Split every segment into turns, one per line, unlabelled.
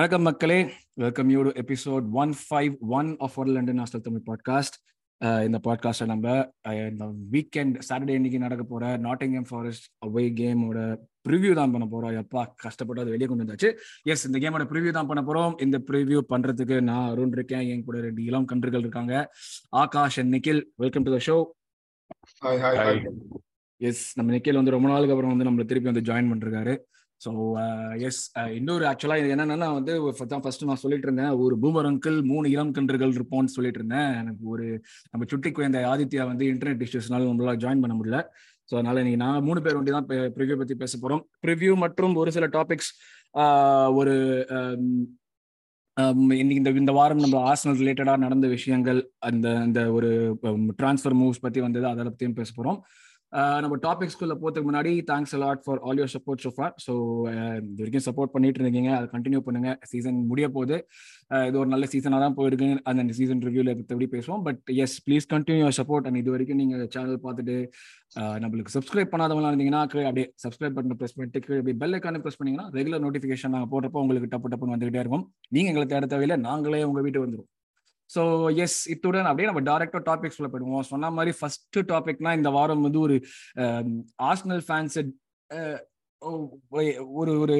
வணக்கம் மக்களே. Welcome you to episode one five one of ஒரு லண்டன் ஹாஸ்டல் தமிழ் பாட்காஸ்ட் இந்த பாட்காஸ்ட்டை நம்ம இந்த வீக்கெண்ட் சாட்டர்டே இன்னைக்கு நடக்க போற நாட்டிங்ஹாம் ஃபாரஸ்ட் அவே கேமோட ப்ரிவ்யூ தான் பண்ண போறோம். எப்பா கஷ்டப்பட்டு அது வெளியே கொண்டு வந்தாச்சு. எஸ் இந்த கேமோட ப்ரிவ்யூ தான் பண்ண போறோம். இந்த ப்ரிவ்யூ பண்றதுக்கு நான் அருண் இருக்கேன். என் கூட ரெண்டு இளம் கன்றுகள் இருக்காங்க. Akash and Nikhil welcome to the show
hi hi hi
yes நம்ம நிக்கில் வந்து ரொம்ப நாளுக்கு அப்புறம் வந்து நம்மள திருப்பி வந்து ஜாயின் பண்ணிருக்காரு. ஸோ எஸ் uh, uh, இன்னொரு ஆக்சுவலாக இது என்னென்னா வந்து தான் ஃபர்ஸ்ட் நான் சொல்லிட்டு இருந்தேன் ஒரு பூமர் அங்கிள் மூணு இளம் கன்றுகள் இருப்போம்னு சொல்லிட்டு இருந்தேன். எனக்கு ஒரு நம்ம சுட்டி குழந்தை ஆதித்யா வந்து இன்டர்நெட் இஷ்யூஸ்னால நம்மளால் ஜாயின் பண்ண முடியல. ஸோ அதனால இன்னைக்கு நான் மூணு பேர் ஒண்டி தான் ப்ரிவ்யூ பற்றி பேச போகிறோம் ப்ரிவ்யூ மற்றும் ஒரு சில டாபிக்ஸ் ஒரு இன்னைக்கு இந்த இந்த வாரம் நம்ம ஆர்சனல் ரிலேட்டடாக நடந்த விஷயங்கள் அந்த அந்த ஒரு ட்ரான்ஸ்ஃபர் மூவ்ஸ் பற்றி வந்தது அதை பற்றியும் பேச போகிறோம் நம்ம டாபிக்ஸ்குள்ள போறதுக்கு முன்னாடி thanks a lot for all your support so for so இது வரைக்கும் சப்போர்ட் பண்ணிட்டு இருக்கீங்க. அதை கண்டினியூ பண்ணுங்க. சீசன் முடிய போகுது. இது ஒரு நல்ல சீசனாக தான் போயிருக்கு. அந்த சீசன் ரிவ்யூவில் எப்படி பேசுவோம். But yes please continue your support and இது வரைக்கும் நீங்க சேனல் பார்த்துட்டு நம்மளுக்கு சப்ஸ்கிரைப் பண்ணாதவங்களா இருந்தீங்கன்னா அப்படியே சப்ஸ்கிரைப் பட்டன் ப்ரெஸ் பண்ணிட்டு கீழே அப்படியே பெல் ஐக்கான ப்ரெஸ் பண்ணீங்கன்னா ரெகுலர் நோட்டிஃபிகேஷன் நாங்கள் போடுறப்போ உங்களுக்கு டப்பு டப்புன்னு வந்துகிட்டே இருக்கும். நீங்க எங்களை தேட தேவையில்லை. நாங்களே உங்க வீட்டு வந்துடும் ஸோ எஸ் இத்துடன் அப்படியே நம்ம டேரக்டாக டாபிக்ஸ் உள்ள போயிடுவோம். சொன்ன மாதிரி ஃபர்ஸ்ட் டாபிக்னா இந்த வாரம் வந்து ஒரு ஆர்ஸ்னல் ஃபேன்ஸ் ஒரு ஒரு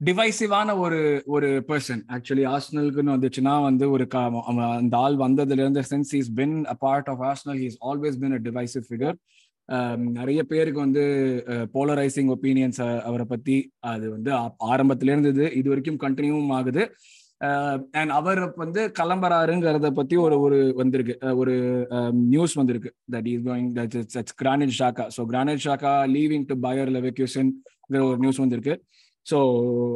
டிவைசிவான ஒரு ஒரு பர்சன் ஆக்சுவலி ஆர்ஸ்னலுக்குன்னு வந்துச்சுன்னா வந்து ஒரு அந்த ஆள் வந்ததுலேருந்து since is been a part of Arsenal he's always been a divisive figure நிறைய பேருக்கு வந்து போலரைசிங் ஒப்பீனியன்ஸ் அவரை பத்தி அது வந்து ஆரம்பத்துல இருந்தது இது வரைக்கும் கண்டினியூவும் ஆகுது. அண்ட் அவர் வந்து கிளம்புறாருங்கிறத பத்தி ஒரு ஒரு வந்திருக்கு. அஹ் ஒரு நியூஸ் வந்திருக்கு. That is going that's Granit Xhaka so Granit ஷாக்கா லீவிங் டு பயர் லெவக்யூசன்ங்கிற ஒரு நியூஸ் வந்திருக்கு. So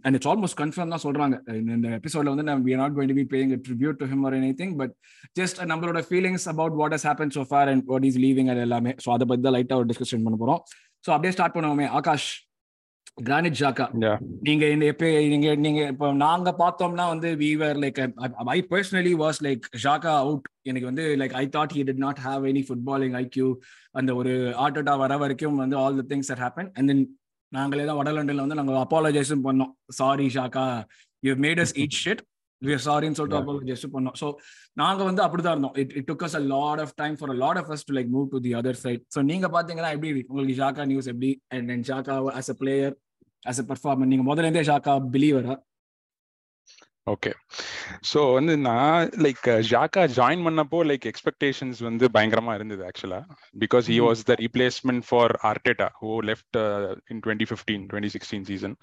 and it's almost confirm தான் சொல்றாங்க. இந்த- எபிசோட்ல வந்து நம்ம we not going to be paying tribute to him or anything but just நம்மளோட feelings about what has happen so far and what is leaving அது எல்லாமே. ஸோ அதை பத்தி தான் லைட்டாக ஒரு டிஸ்கஷன் பண்ண போறோம். ஸோ அப்படியே ஸ்டார்ட் பண்ணுவோமே. Akash Granit
Yeah.
நீங்க இந்த எப்ப நீங்க நீங்க இப்போ நாங்க பார்த்தோம்னா வந்து we were like I personally was like Xhaka out எனக்கு வந்து like I thought he did not have any footballing IQ அந்த ஒரு ஆட்டோட்டா வர வரைக்கும் வந்து all the things are happen and then நாங்களே தான் வடலண்டன்ல வந்து நாங்க அப்பாலஜைஸும் பண்ணோம். Sorry Xhaka you made us eat shit சாரின்னு சொல்லிட்டு. அப்பாலஜைஸ் பண்ணோம். ஸோ நாங்க வந்து அப்படிதான் இருந்தோம். It it took us a lot of time for a lot of us to like move to the other side so நீங்க பாத்தீங்கன்னா எப்படி உங்களுக்கு ஷாக்கா நியூஸ் எப்படி? And and Xhaka as a player as a performer நீங்க முதல்ல இருந்தே Xhaka பிலீவரா
okay so வந்து நான் லைக் ஜாக்கா ஜாயின் பண்ணப்போ லைக் எக்ஸ்பெக்டேஷன்ஸ் வந்து பயங்கரமா இருந்தது ஆக்சுவலா because
he.
Was the replacement for Arteta who left in twenty fifteen twenty sixteen season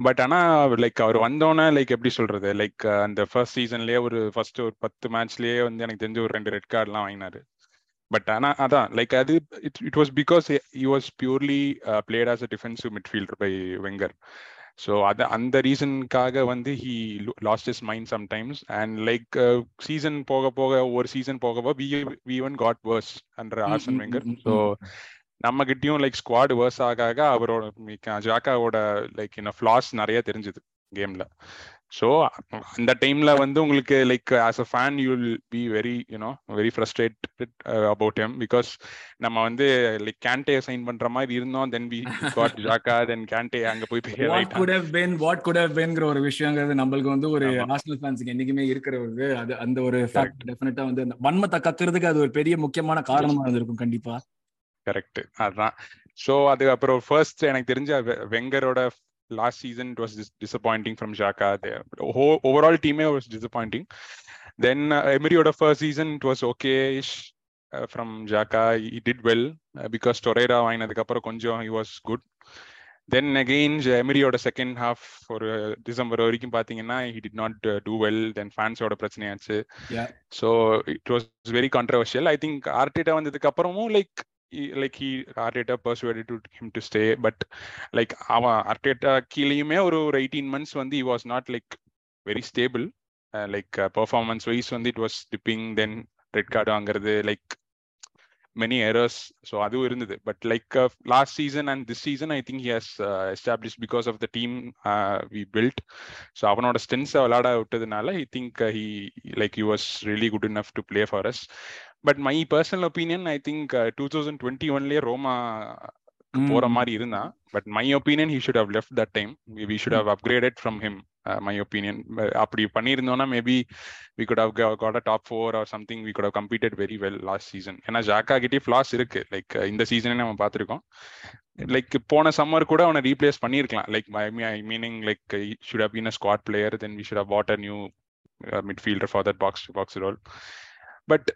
but ஆனா லைக் அவர் வந்தோன்னே லைக் எப்படி சொல்றது? லைக் அந்த ஃபர்ஸ்ட் சீசன்லயே ஒரு ஃபர்ஸ்ட் ஒரு பத்து மேட்ச்லயே வந்து எனக்கு தெரிஞ்ச ஒரு ரெண்டு ரெட் கார்டுலாம் வாங்கினாரு. பட் ஆனா அதான் லைக் அது it it was because he was purely played as a defensive midfielder by Wenger so அது அந்த ரீசனுக்காக வந்து he lost is mind sometimes and like season போக போக ஒரு சீசன் போக போக we we
won
got
worse
Arsene
hmm, Wenger
so நம்ம கிட்டயும் லைக் ஸ்குவாட் வேர்ஸ் ஆக ஆக அவரோட ஜாக்காவோட லைக் இன்னும் ஃபிளாஸ் நிறைய தெரிஞ்சது கேம்ல ஸோ அந்த டைம்ல வந்து உங்களுக்கு like as a fan you will be very you know very frustrated about him because நம்ம வந்து லைக் கேண்டே சைன் பண்ற மாதிரி இருந்தோம். Then we got ஜாக்கா then Kante அங்க போய் what
could have been what could have பீன்ங்கிற ஒரு விஷயங்கிறது நம்மளுக்கு வந்து ஒரு. ஆர்சனல் ஃபேன்ஸ்க்கு என்னைக்குமே இருக்கிற ஒரு அது அந்த ஒரு ஃபேக்ட் டெஃபினட்டா வந்து வன்மத்தை கக்குறதுக்கு அது ஒரு பெரிய முக்கியமான காரணமா இருந்திருக்கும் கண்டிப்பா.
கரெக்ட் அதான். ஸோ அது அப்புறம் ஃபர்ஸ்ட் எனக்கு தெரிஞ்ச வெ- வெங்கரோட last season it was disappointing from Xhaka overall டீமே was disappointing then எமிரியோட first season it was okay from Xhaka he did well because Torreira வாங்கினதுக்கு அப்புறம் கொஞ்சம் he was good then again எமிரியோட second half ஒரு December வரைக்கும் பார்த்தீங்கன்னா he did not do well then ஃபேன்ஸோட பிரச்சனையாச்சு
Yeah.
So it was very controversial I think Arteta வந்ததுக்கு அப்புறமும் like like he Arteta persuade to him to stay but like அவன் Arteta கீழேயுமே ஒரு ஒரு eighteen months வந்து he was not like very stable like performance wise வந்து it was dipping then red card வாங்குறது like many errors so அதுவும் இருந்தது. But like last season and this season I think he has establish because of the team we build so அவனோட ஸ்டென்ஸை விளாட விட்டதுனால I think he like you was really good enough to play for us but my personal opinion I think two thousand twenty ஒன்லேயே Roma போற மாதிரி இருந்தான் but my opinion he should have left that time we should have upgraded from him my opinion அப்படி பண்ணியிருந்தோம்னா maybe we could have got a top four or something we could have competed very well last season ஏன்னா Xhaka கிட்டே floss இருக்கு. Like இந்த சீசனே நம்ம பார்த்துருக்கோம். Like போன summer கூட அவனை ரீப்ளேஸ் பண்ணியிருக்கலாம். Like I meaning like should have been a squad player then we should have what a new midfielder for that box box role but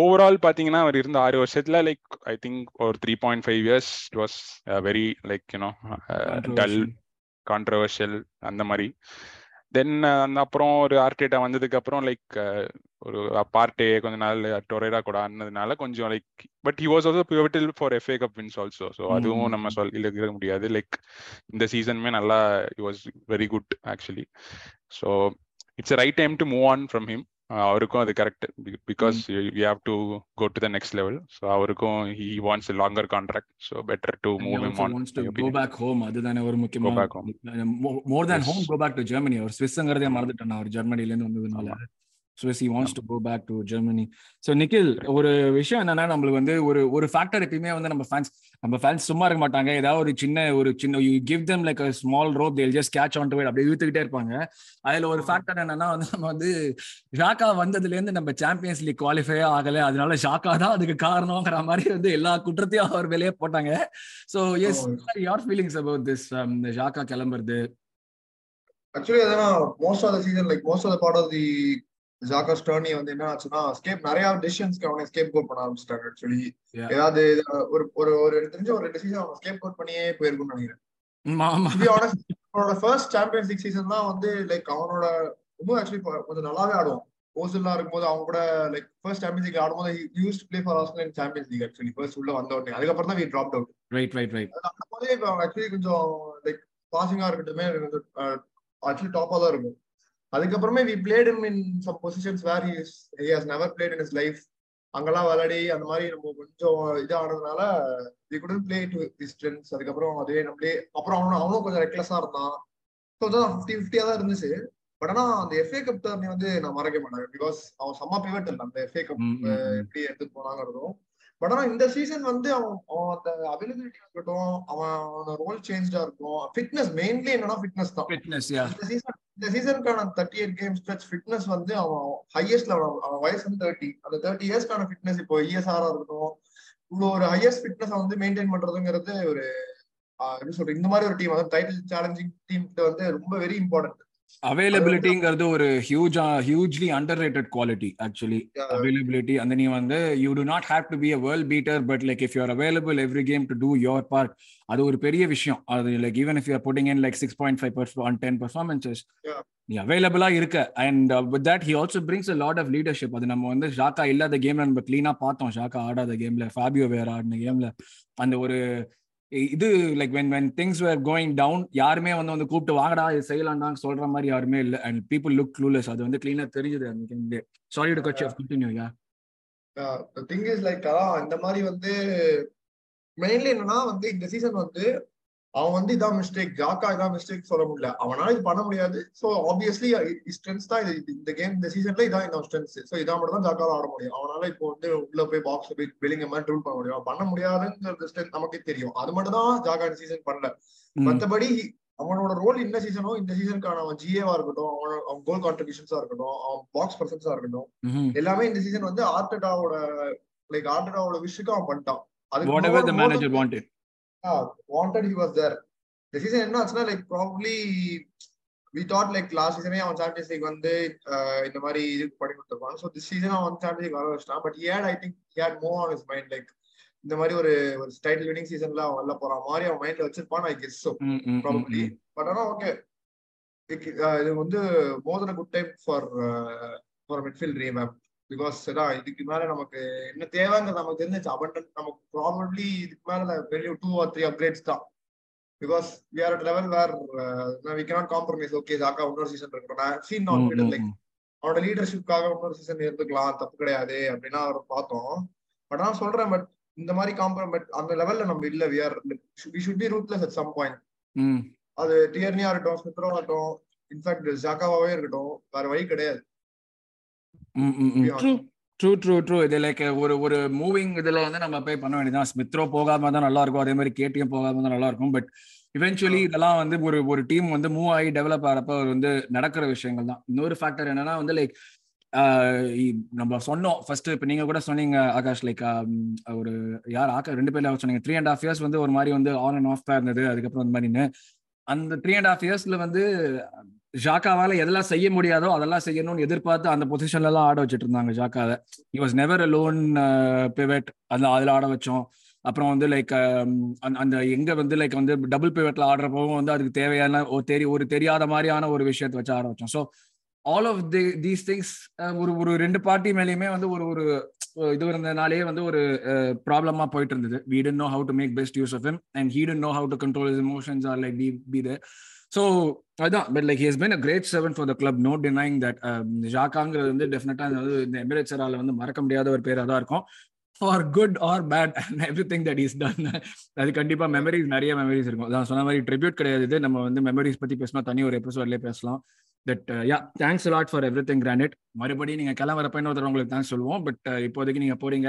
overall பாத்தீங்கன்னா அவர் இருந்த ஆறு வருஷத்துல லைக் ஐ திங்க் ஒரு three point five years it was very like you know dull controversial அந்த மாதிரி. தென் அந்த அப்புறம் ஒரு ஆர்டேட்டா வந்ததுக்கு அப்புறம் லைக் ஒரு பார்ட்டே கொஞ்ச நாள் டொரேரா கூட ஆனதுனால கொஞ்சம் like but he was also pivotal for FA cup wins also so அதுவும் நம்ம சொல் இருக்க முடியாது. லைக் இந்த சீசனுமே நல்லா it was very good actually so it's right time to move on from him அவருக்கும் அது correct because you have to go to the next level so அவருக்கும் he wants longer contract so better to move him on
go back home அதுதானே ஒரு முக்கியமான more then home go back to Germany அவர் ஸ்விஸ்ங்கிறதே மறந்துட்டேன் அவர் ஜெர்மனில இருந்து வந்ததுனால Swiss he wants to go back to Germany so Nikhil ஒரு விஷயம் என்னன்னா நம்மளுக்கு வந்து ஒரு ஒரு ஃபேக்டர் எப்பயுமே வந்து நம்ம ஃபேன்ஸ் நம்ம ஃபேன்ஸ் சும்மா இருக்க மாட்டாங்க. ஏதாவது ஒரு சின்ன ஒரு சின்ன you give them like a small rope they'll just catch on to weight அப்படியே இழுத்துக்கிட்டே இருப்பாங்க. அதுல ஒரு ஃபேக்டர் என்னன்னா வந்து நம்ம வந்து ஷாக்கா வந்ததுல இருந்து நம்ம சாம்பியன்ஸ் லீக் குவாலிஃபை ஆகல. அதனால ஷாக்கா தான் அதுக்கு காரணம்ங்கிற மாதிரி வந்து எல்லா குற்றத்தையும் அவர் வெளியே போட்டாங்க. So as your feelings about this இந்த ஷாக்கா கிளம்புறது?
ஆக்சுவலி அதான் most of the season like most of the part of the Xhaka Tierney வந்து என்ன ஆச்சுன்னா ஸ்கேப் நிறைய டிசிஷன்ஸ்க்கு அவனை ஸ்கேப் கோட் பண்ண ஆரம்பிச்சிட்டாங்க ஆக்சுவலி ஏதாவது ஒரு ஒரு ஒரு தெரிஞ்ச ஒரு ரெண்டு சீசன் அவன் ஸ்கேப் கோட் பண்ணியே போயிருக்கும்னு நினைக்கிறேன். அவனோட ஃபர்ஸ்ட் சாம்பியன்ஸ் லீக் சீசன் தான் வந்து லைக் அவனோட ரொம்ப ஆக்சுவலி கொஞ்சம் நல்லாவே ஆடுவான். ஓசல்லாம் இருக்கும்போது அவங்க கூட லைக் ஃபர்ஸ்ட் சாம்பியன்ஸ் லீக் ஆடும்போது use play for in Champions League actually first உள்ள வந்த உடனே. அதுக்கப்புறம் தான் we
drop out right
right right actually கொஞ்சம் லைக் பாசிங்கா இருக்கட்டுமே ஆக்சுவலி டாப்பா தான் இருக்கும். அதுக்கப்புறமே we played him in some positions where he has never played in his life அங்கெல்லாம் விளையாடி அந்த மாதிரி நம்ம கொஞ்சம் இது ஆனதுனால we couldn't play to his strengths அதுக்கப்புறம் அதே நம்மளே அப்புறம் அவனும் அவனும் கொஞ்சம் ரெக்லஸா இருந்தான். கொஞ்சம் ஃபிஃப்டி ஃபிஃப்டியா தான் இருந்துச்சு. பட் ஆனா அந்த எஃப்ஏ கப் டர்னி வந்து நான் மறக்க மாட்டேன். பிகாஸ் அவன் செம்ம பிவட் இல்லை. அந்த எஃப்ஏ கப் எப்படி எடுத்துட்டு போனாங்கிறதும். பட் ஆனா இந்த சீசன் வந்து அவன் அவன் அந்த அவைலபிலிட்டி இருக்கட்டும் அவன் ரோல் சேஞ்சா இருக்கும் ஃபிட்னஸ் மெயின்லி என்னன்னா ஃபிட்னஸ் தான். இந்த சீசன் இந்த சீசனுக்கான thirty eight game stretch fitness வந்து அவன் ஹையஸ்ட்ல அவன் வயசு வந்து தேர்ட்டி அந்த தேர்ட்டி இயர்ஸ்க்கான ஃபிட்னஸ் இப்போ இஎஸ்ஆரா இருக்கட்டும் இவ்வளோ ஒரு ஹையஸ்ட் ஃபிட்னஸ் வந்து மெயின்டைன் பண்றதுங்கிறது ஒரு எப்படி சொல்றது? இந்த மாதிரி ஒரு டீம் அதாவது டைட்டில் சேலஞ்சிங் டீம் வந்து ரொம்ப வெரி இம்பார்ட்டன்ட்
அவைலபிலிட்டிங்கிறது ஒரு huge hugely underrated quality actually availability அந்த நீ வந்து you do not have to be a world beater but like if you're available every game to do your part அது ஒரு பெரிய விஷயம். அது like even if you're putting in like six point five person ten performances நீ அவைலபிளா இருக்க. And with that he also brings a lot of leadership அது நம்ம வந்து ஷாக்கா இல்லாத கேம்ல நம்ம கிளீனா பார்த்தோம். ஷாக்கா ஆடாத கேம்ல ஃபாபியோ வேற ஆடின கேம்ல அந்த ஒரு இது like when when things were going down யாருமே வந்து வந்து கூப்பிட்டு வாங்கடா இது செய்யலாம்டான்னு சொல்ற மாதிரி யாருமே இல்லை. அண்ட் பீப்புள் லுக் க்ளூலெஸ் அது வந்து கிளீனா தெரிஞ்சது. அந்த sorry to cut you off continue
yeah thing is like அதான் இந்த மாதிரி வந்து மெயின்லி என்னன்னா வந்து இந்த சீசன் வந்து அவன் வந்து இதான் மிஸ்டேக் ஜாக்கா இதான் மிஸ்டேக் சொல்ல முடியல. அவனால இது பண்ண முடியாது. ஸோ ஆப்வியஸ்லி ஸ்ட்ரென்த் தான் இது. இந்த கேம் இந்த சீசன்ல இதான் இந்த ஸ்ட்ரென்த் ஸோ இதான் மட்டும் தான் ஜாக்கால ஆட முடியும். அவனால இப்போ வந்து உள்ள போய் பாக்ஸ் போய் வெளிங்க மாதிரி ட்ரில் பண்ண முடியும். பண்ண முடியாதுங்கிறது ஸ்ட்ரென்த் நமக்கே தெரியும். அது மட்டும் தான் ஜாக்கா இந்த சீசன் பண்ணல. மற்றபடி அவனோட ரோல் இந்த சீசனோ இந்த சீசனுக்கான அவன் ஜிஏவா இருக்கட்டும் அவனோட அவன் கோல் கான்ட்ரிபியூஷன்ஸா இருக்கட்டும் அவன் பாக்ஸ் பர்சன்ஸா இருக்கட்டும் எல்லாமே இந்த சீசன் வந்து ஆர்டடாவோட லைக் ஆர்டடாவோட விஷுக்கு அவன் பண்ணிட்டான். வாண்டட் ஹி வாஸ் தேர் இந்த சீசன் என்ன ஆச்சுன்னா like probably we thought like last சீசனே அவன் சாம்பியன்ஸ் லீக் வந்து இந்த மாதிரி இது பண்ணி கொடுத்துருப்பான். ஸோ திஸ் சீசன் அவன் சாம்பியன்ஸ் லீக் வர வச்சிட்டான். But had I think had move on his mind like இந்த மாதிரி ஒரு ஒரு டைட்டில் வினிங் சீசன்ல அவன் வெளில போறான். மாதிரி அவன் மைண்ட்ல வச்சிருப்பான் I guess so probably but ஆனா ஓகே இது வந்து more than good time for for midfield revamp because இதான் இதுக்கு மேல நமக்கு என்ன தேவைங்கிறது நமக்கு தெரிஞ்சிச்சு. அபண்டன்ட் நமக்கு ப்ராபப்ளி இதுக்கு மேல பெரிய டூ ஆர் த்ரீ அப்கிரேட்ஸ் தான். Because we are at level where we cannot compromise okay Xhaka இன்னொரு சீசன் இருக்கணும் நான் சீன் நான் லைக் அவனோட லீடர்ஷிப்காக இன்னொரு சீசன் இருந்துக்கலாம் தப்பு கிடையாது அப்படின்னா அவர் பார்த்தோம். பட் நான் சொல்றேன் பட் இந்த மாதிரி காம்ப்ரமைட் அந்த லெவல்ல நம்ம இல்ல. We are we should be ruthless at some point அது டியர்னியா இருக்கட்டும் ஸ்மித்ரோ இருக்கட்டும் இன்ஃபேக்ட் ஜாக்காவாவே இருக்கட்டும். வேற வழி கிடையாது.
ட்ரூ ட்ரூ ட்ரூ இது லைக் ஒரு ஒரு மூவிங் இதுல வந்து நம்ம போய் பண்ண வேண்டியதான் ஸ்மித்ரோ போகாம தான் நல்லா இருக்கும். அதே மாதிரி கேடிஎம் போகாம தான் நல்லா இருக்கும். பட் இவென்ச்சுவலி இதெல்லாம் வந்து ஒரு ஒரு டீம் வந்து மூவ் ஆகி டெவலப் ஆகிறப்ப வந்து நடக்கிற விஷயங்கள் தான். இன்னொரு ஃபேக்டர் என்னன்னா வந்து லைக் நம்ம சொன்னோம். ஃபர்ஸ்ட் இப்போ நீங்க கூட சொன்னீங்க ஆகாஷ். லைக் ஒரு யார்? ஆக்கா ரெண்டு பேர்ல சொன்னீங்க. த்ரீ அண்ட் ஹாஃப் இயர்ஸ் வந்து ஒரு மாதிரி வந்து ஆன் அண்ட் ஆஃப் இருந்தது. அதுக்கப்புறம் அந்த மாதிரின்னு அந்த த்ரீ அண்ட் ஹாஃப் இயர்ஸ்ல வந்து ஜாக்காவால எதெல்லாம் செய்ய முடியாதோ அதெல்லாம் செய்யணும்னு எதிர்பார்த்து அந்த பொசிஷன்ல எல்லாம் ஆட வச்சுட்டு இருந்தாங்க ஜாக்காவை. He was never a lone uh, pivot அந்த அதுல ஆட வச்சோம். அப்புறம் வந்து லைக் um, அந்த எங்க வந்து லைக் வந்து டபுள் பிவெட்ல ஆடுறப்பவும் வந்து அதுக்கு தேவையான ஒரு தெரிய ஒரு தெரியாத மாதிரியான ஒரு விஷயத்தை வச்சு ஆட வச்சோம். So all of the these things ஒரு ஒரு ரெண்டு பார்ட்டி மேலேயுமே வந்து ஒரு ஒரு இது இருந்ததுனாலே வந்து ஒரு ப்ராப்ளமா போயிட்டு இருந்தது. We didn't know how to make best use of him and he didn't know how to control his emotions or like be be so அதான் but like has been a great servant for the club no denying that ஜாக்காங்கிறது வந்து டெஃபினட்டா வந்து இந்த எமிரேட்ஸரால வந்து மறக்க முடியாத ஒரு பேராக தான் இருக்கும். For good or bad and everything that is done அது கண்டிப்பாக மெமரிஸ் நிறைய மெமரிஸ் இருக்கும். அதான் சொன்ன மாதிரி ட்ரிபியூட் கிடையாது இது. நம்ம வந்து மெமரிஸ் பற்றி பேசினா தனி ஒரு எபிசோட்லேயே பேசலாம். That yeah thanks lot for everything Granit மறுபடியும் நீங்கள் கிளம்புறப்ப இன்னொருத்தர் உங்களுக்கு தேங்க்ஸ் சொல்லுவோம். பட் uh, இப்போதைக்கு நீங்கள் போறீங்க.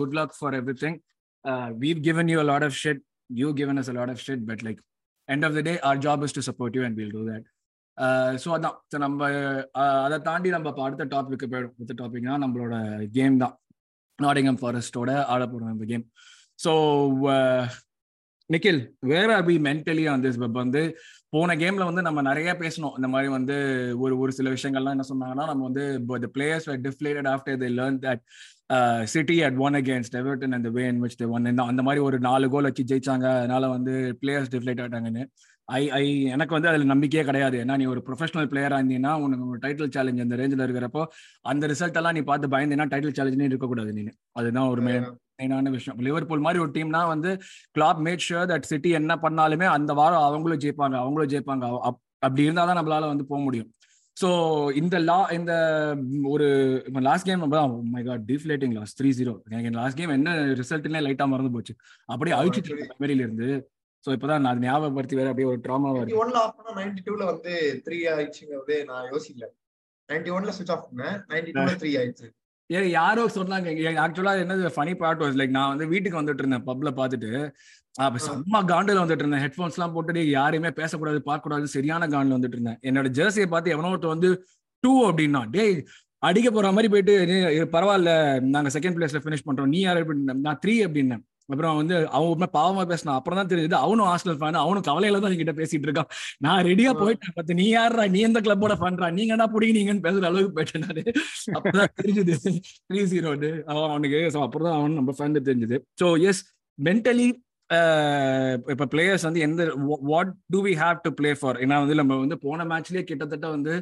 Good luck for everything we've given you lot of shit you given us lot of shit but like end of the day our job is to support you and will do that so அதான். நம்ம uh, அதை தாண்டி நம்ம இப்போ அடுத்த topic போயிடும் அடுத்த டாபிக்னா நம்மளோட கேம் தான். நாடிங்கம் ஃபாரஸ்டோட ஆட இந்த game so Nikhil where are we mentally on this இப்போ வந்து போன கேம்ல வந்து நம்ம நிறைய பேசணும் இந்த மாதிரி வந்து ஒரு ஒரு சில விஷயங்கள்லாம் என்ன சொன்னாங்கன்னா நம்ம வந்து the players deflated after the learn that City at one against Everton அந்த way in which the one அந்த மாதிரி ஒரு நாலு கோல் வச்சு ஜெயிச்சாங்க. அதனால வந்து பிளேயர்ஸ் டிஃப்ளேட் ஆட்டாங்கன்னு ஐ ஐ எனக்கு வந்து அதில் நம்பிக்கையே கிடையாது. ஏன்னா நீ ஒரு ப்ரொஃபஷனல் பிளேயராக இருந்தீங்கன்னா உனக்கு டைட்டில் சேலஞ்ச் அந்த ரேஞ்சில் இருக்கிறப்போ அந்த ரிசல்ட் எல்லாம் நீ பார்த்து பயந்தீங்கன்னா டைட்டில் சேலஞ்சுன்னு இருக்கக்கூடாது நீ அதுதான் ஒரு மெயினான விஷயம். லிவர்பூல் மாதிரி ஒரு டீம்னா வந்து Klopp made sure that City என்ன பண்ணாலுமே அந்த வாரம் அவங்களும் ஜெயிப்பாங்க. அவங்களும் ஜெயிப்பாங்க. அப்படி இருந்தால் தான் நம்மளால வந்து போக முடியும். ஸோ இந்த லா இந்த ஒரு இப்போ last game my God deflating loss three zero எனக்கு லாஸ்ட் கேம் என்ன ரிசல்ட்னே லைட்டாக மறந்து போச்சு. அப்படியே அழிச்சிட்டு மெமரியில இருந்து சோ இப்பதான் நான் ஞாபகப்படுத்தி வேற அப்படியே ஒரு ட்ராமா
வருது ஒன்ல ஆஃப் பண்ணா 92ல வந்து 3 ஆயிடுச்சுங்கிறது நான் யோசிக்கல. 91ல ஸ்விட்ச் ஆஃப் பண்ணேன் 92ல 3 ஆயிடுச்சு.
ஏ யாரோ சொன்னாங்க ஆக்சுவலா என்னது ஃபனி பார்ட் வாஸ் லைக் நான் வந்து வீட்டுக்கு வந்துட்டு இருந்தேன் பப்ல பாத்துட்டு அப்ப செம்ம காண்டில் வந்துட்டு இருந்தேன். ஹெட்ஃபோன்ஸ் எல்லாம் போட்டுட்டு யாருமே பேசக்கூடாது பார்க்க கூடாது சரியான காண்டில் வந்துட்டு இருந்தேன். என்னோட ஜெர்சியை பார்த்து எவனோ ஒருத்தர் வந்து டூ அப்படின்னா டேய் அடிக்க போற மாதிரி போயிட்டு பரவாயில்ல நாங்க செகண்ட் பிளேஸ்ல பினிஷ் பண்றோம். நீ யாரு? நான் த்ரீ அப்படின்னேன். அப்புறம் வந்து அவன் பாவமா பேசினான். அப்புறம் தான் தெரியுது அவனும் ஹாஸ்டல் ஃபேன் அவனும் கவலையில தான் என்கிட்ட பேசிட்டு இருக்கான். நான் ரெடியா போயிட்டேன் பத்து நீ யாரா நீ எந்த கிளப்போட பண்றா நீங்க என்ன பிடிங்க நீங்கன்னு பேசுற அளவுக்கு போயிட்டேன் நானு. அப்பதான் தெரிஞ்சது. த்ரீ ஜீரோன்னு அவன் அவனுக்கு அப்புறம் தான் அவன் நம்ம ஃபேன் தெரிஞ்சது. ஸோ எஸ் மென்டலி இப்ப பிளேயர்ஸ் வந்து எந்த what do we have to play for ஏன்னா வந்து நம்ம வந்து போன மேட்ச்லயே கிட்டத்தட்ட வந்து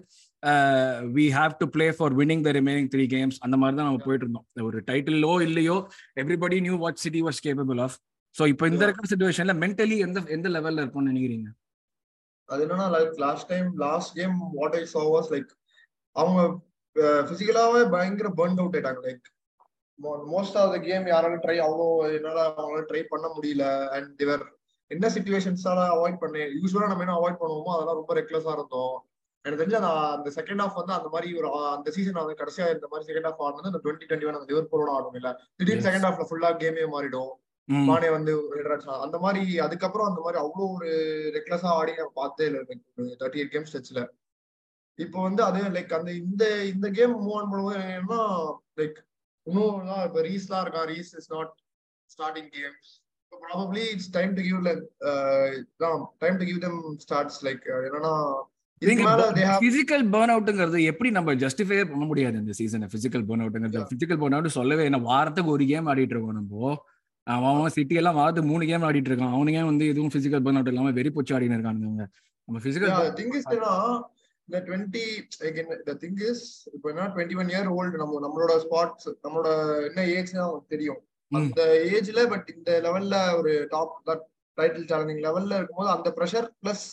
we have to play for winning the remaining three games அந்த மாதிரி தான் நம்ம போயிட்டு இருந்தோம். ஒரு டைட்டிலோ இல்லையோ everybody knew what City was capable of so இப்போ இந்த இருக்கிற சுச்சுவேஷன்ல மென்டலி எந்த எந்த லெவல்ல இருக்கும்னு நினைக்கிறீங்க?
அது என்னன்னா like last time last game what I saw was like அவங்க பிசிக்கலாவே பயங்கர பர்ன் அவுட் ஆயிட்டாங்க. Like most of the game யாராலும் ட்ரை அவ்வளோ என்னால அவங்களால ட்ரை பண்ண முடியல. அண்ட் திவர் என்ன சுச்சுவேஷன்ஸால அவாய்ட் பண்ணேன் யூஸ்வலா நம்ம என்ன அவாய்ட் பண்ணுவோமோ அதெல்லாம் ரொம்ப ரெக்லஸா இருந்தோம். எனக்கு தெரிஞ்சு அந்த அந்த செகண்ட் ஹாஃப் வந்து அந்த மாதிரி ஒரு அந்த சீசன் வந்து கடைசியா இந்த மாதிரி செகண்ட் ஹாஃப் ஆடுனது அந்த டுவெண்ட்டி டுவெண்ட்டி ஒன் அந்த லிவர்பூலோட ஆடும் இல்ல திடீர்னு செகண்ட் ஹாஃப்ல ஃபுல்லா கேமே மாறிடும். மானே வந்து அந்த மாதிரி அதுக்கப்புறம் அந்த மாதிரி அவ்வளோ ஒரு ரெக்லஸா ஆடி நான் பார்த்தே இல்லை தேர்ட்டி எயிட் கேம் ஸ்டெச்ல இப்போ வந்து அது லைக் அந்த இந்த இந்த கேம் மூவ் ஆன் பண்ணும்போது என்னன்னா லைக் இன்னும் இப்போ ரீஸ்லாம் இருக்கான் Rice is not starting games probably it's time to give like time to give them starts like என்னன்னா
பிசிக்கல் பேர்ன் அவுட்ங்கிறது எப்படி நம்ம ஜஸ்டிஃபை பண்ண முடியாது இந்த சீசன் பிசிக்கல் பேர்ன் அவுட்ங்கிறது பிசிக்கல் பேர்ன் அவுட் சொல்லவே என்ன வாரத்துக்கு ஒரு கேம் ஆடிட்டு இருக்கோம் நம்ம. அவன் சிட்டி எல்லாம் வாரத்துக்கு மூணு கேம் ஆடிட்டு இருக்கான். அவனுங்க வந்து எதுவும் பிசிக்கல் பேர்ன் அவுட் இல்லாம வெறி போச்சு ஆடினு இருக்கானுங்க. நம்ம பிசிக்கல்
திங் இந்த டுவெண்ட்டி த திங் இஸ் இப்போ என்ன டுவெண்ட்டி ஒன் இயர் ஓல்டு நம்ம நம்மளோட ஸ்பாட்ஸ் நம்மளோட என்ன ஏஜ் அவங்களுக்கு தெரியும். அந்த ஏஜ்ல பட் இந்த லெவல்ல ஒரு டாப் டைட்டில் சேலஞ்சிங் லெவல்ல இருக்கும்போது அந்த ப்ரெஷர் பிளஸ்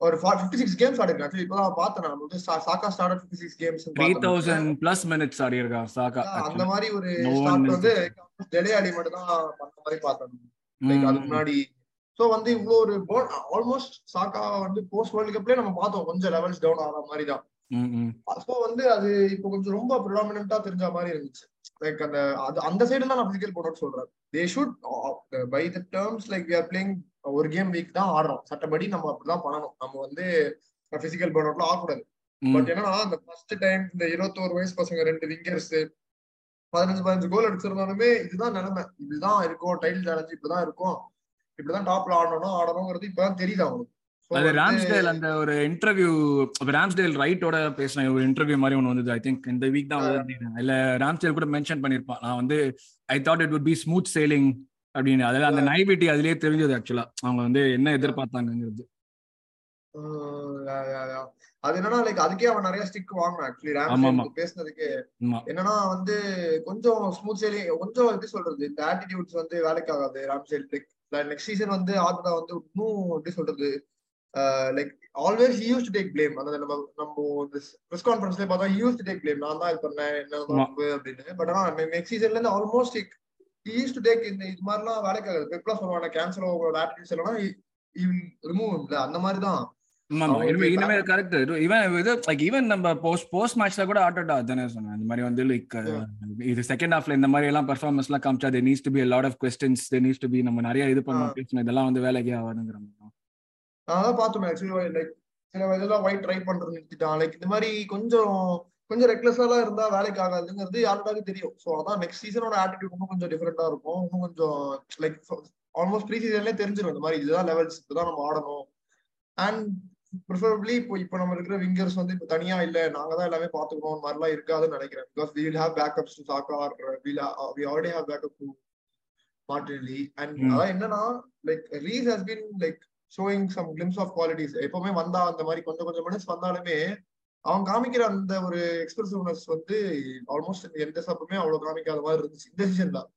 ஒரு ஃபிஃப்டி சிக்ஸ் கேம்ஸ் ஆடி இருக்கேன் இப்போ தான் பார்த்தேன் நான். வந்து Saka start fifty six games
three thousand plus minutes ஆடி இருக்கான் சாக்கா
அந்த மாதிரி ஒரு ஸ்டார்ட் வந்து டெலே ஆடி மட்டும் தான் பண்ண மாதிரி பார்த்தேன். லைக் அதுக்கு முன்னாடி ஸோ வந்து இவ்வளோ ஒரு ஆல்மோஸ்ட் சாக்கா வந்து போஸ்ட் வேர்ல்டு கப்லேயே நம்ம பார்த்தோம். கொஞ்சம் லெவல்ஸ் டவுன் ஆகிற மாதிரி தான் சோ வந்து அது இப்போ கொஞ்சம் ரொம்ப ப்ரிடாமினா தெரிஞ்ச மாதிரி இருந்துச்சு. லைக் அந்த அது அந்த சைடு தான் நான் பிசிக்கல் போனோம்னு சொல்றேன். They should by the terms like we are playing ஒரு கேம் வீக் தான் ஆடுறோம். சட்டப்படி நம்ம அப்படிதான் பண்ணணும். நம்ம வந்து பிசிக்கல் பர்ன் ஆகக்கூடாது. பட் என்னன்னா அந்த ஃபர்ஸ்ட் டைம் இந்த இருபத்தோரு வயசு பசங்க ரெண்டு விங்கர்ஸ் பதினஞ்சு பதினஞ்சு கோல் அடிச்சிருந்தாலுமே இதுதான் நிலைமை. இதுதான் இருக்கும். டைட்டில் சேலஞ்ச் இப்படிதான் இருக்கும். இப்படிதான் டாப்ல ஆடணும் ஆடணுங்கிறது இப்பதான் தெரியுது அவங்களுக்கு.
அது ராம்ஸ்டேல் அந்த ஒரு இன்டர்வியூ ராம்ஸ்டேல் ரைட்டோட பேசின ஒரு இன்டர்வியூ மாதிரி ஒன்று வந்தது ஐ திங்க் இந்த வீக் தான் இல்ல ராம்ஸ்டேல் கூட மென்ஷன் பண்ணிருப்பான். நான் வந்து I thought it would be smooth sailing அப்படின்னு. அதுல அந்த நைவிட்டி அதுலயே தெரிஞ்சது ஆக்சுவலா அவங்க வந்து என்ன எதிர்பார்த்தாங்கிறது
அது என்னன்னா லைக் அதுக்கே அவன் நிறைய ஸ்டிக் வாங்கினான் ஆக்சுவலி ராம் பேசுனதுக்கு. என்னன்னா வந்து கொஞ்சம் ஸ்மூத் சேலிங் கொஞ்சம் எப்படி சொல்றது? இந்த ஆட்டிடியூட்ஸ் வந்து வேலைக்கு ஆகாது ராம்சேல் லைக் நெக்ஸ்ட் சீசன் வந்து ஆர்டா வந்து இன்னும் எப்படி சொல்றது? Like always use to take blame அதாவது நம்ம நம்ம ப்ரெஸ் கான்ஃபரன்ஸ்ல பார்த்தா யூஸ் டு டேக் பிளேம் நான் தான் இது பண்ணேன் என்ன அப்படின்னு. பட் ஆனா நெக்ஸ்ட் சீசன்ல இருந்து ஆல்மோஸ்ட் யூஸ் டு டேக் இந்த இது மாதிரிலாம் வேலைக்கு ஆகாது. பெப்லாம் சொல்லுவாங்க கேன்சல் ஓவரோட ஆட்டிடியூட்ஸ் எல்லாம் ரிமூவ் இல்ல அந்த மாதிரி தான்
இனிமே கரெக்ட் இவன் இது லைக் ஈவன் நம்ம போஸ்ட் போஸ்ட் மேட்ச்ல கூட ஆட்டோடா தானே சொன்னேன். இந்த மாதிரி வந்து லைக் இது செகண்ட் ஹாஃப்ல இந்த மாதிரி எல்லாம் பெர்ஃபார்மன்ஸ் எல்லாம் காமிச்சா they needs to be lot of questions they needs to be நம்ம நிறைய இது பண்ணோம் பேசணும். இதெல்லாம் வந்து வேலைக்கே ஆகாதுங்கிற மாதிரி.
அதான் பார்த்தோம் ஆக்சுவலி லைக் சில இதெல்லாம் ஒயிட் ட்ரை பண்றது நிறுத்திட்டான். லைக் இந்த மாதிரி கொஞ்சம் கொஞ்சம் ரெக்லெஸ்ஸா இருந்தா வேலைக்கு ஆகாதுங்கிறது யாருக்காவது தெரியும். ஸோ அதான் நெக்ஸ்ட் சீசனோட ஆட்டிடியூட் இன்னும் கொஞ்சம் டிஃபரெண்டா இருக்கும். இன்னும் கொஞ்சம் லைக் ஆல்மோஸ்ட் ப்ரீ சீசன்லேயே தெரிஞ்சிடும் இந்த மாதிரி இதுதான் லெவல்ஸ் இதுதான் நம்ம ஆடணும். அண்ட் ப்ரிஃபரபிளி இப்போ இப்போ நம்ம இருக்கிற விங்கர்ஸ் வந்து இப்போ தனியா இல்ல. நாங்க தான் எல்லாமே பாத்துக்கணும் மாதிரிலாம் இருக்காதுன்னு நினைக்கிறேன். Because will have backups to Saka will we already have backup to Martinelli and அதான் என்னன்னா like Rice has been like showing some glimpse of qualities எப்பவுமே வந்தா அந்த மாதிரி கொஞ்சம் கொஞ்சம் மினிட்ஸ் வந்தாலுமே அவன் காமிக்கிற அந்த ஒரு எக்ஸ்பிரசிவ்னஸ் வந்து ஆல்மோஸ்ட் எந்த சப்புமே அவ்வளவு காமிக்காத மாதிரி இருந்துச்சு. இந்த சீசன் தான்.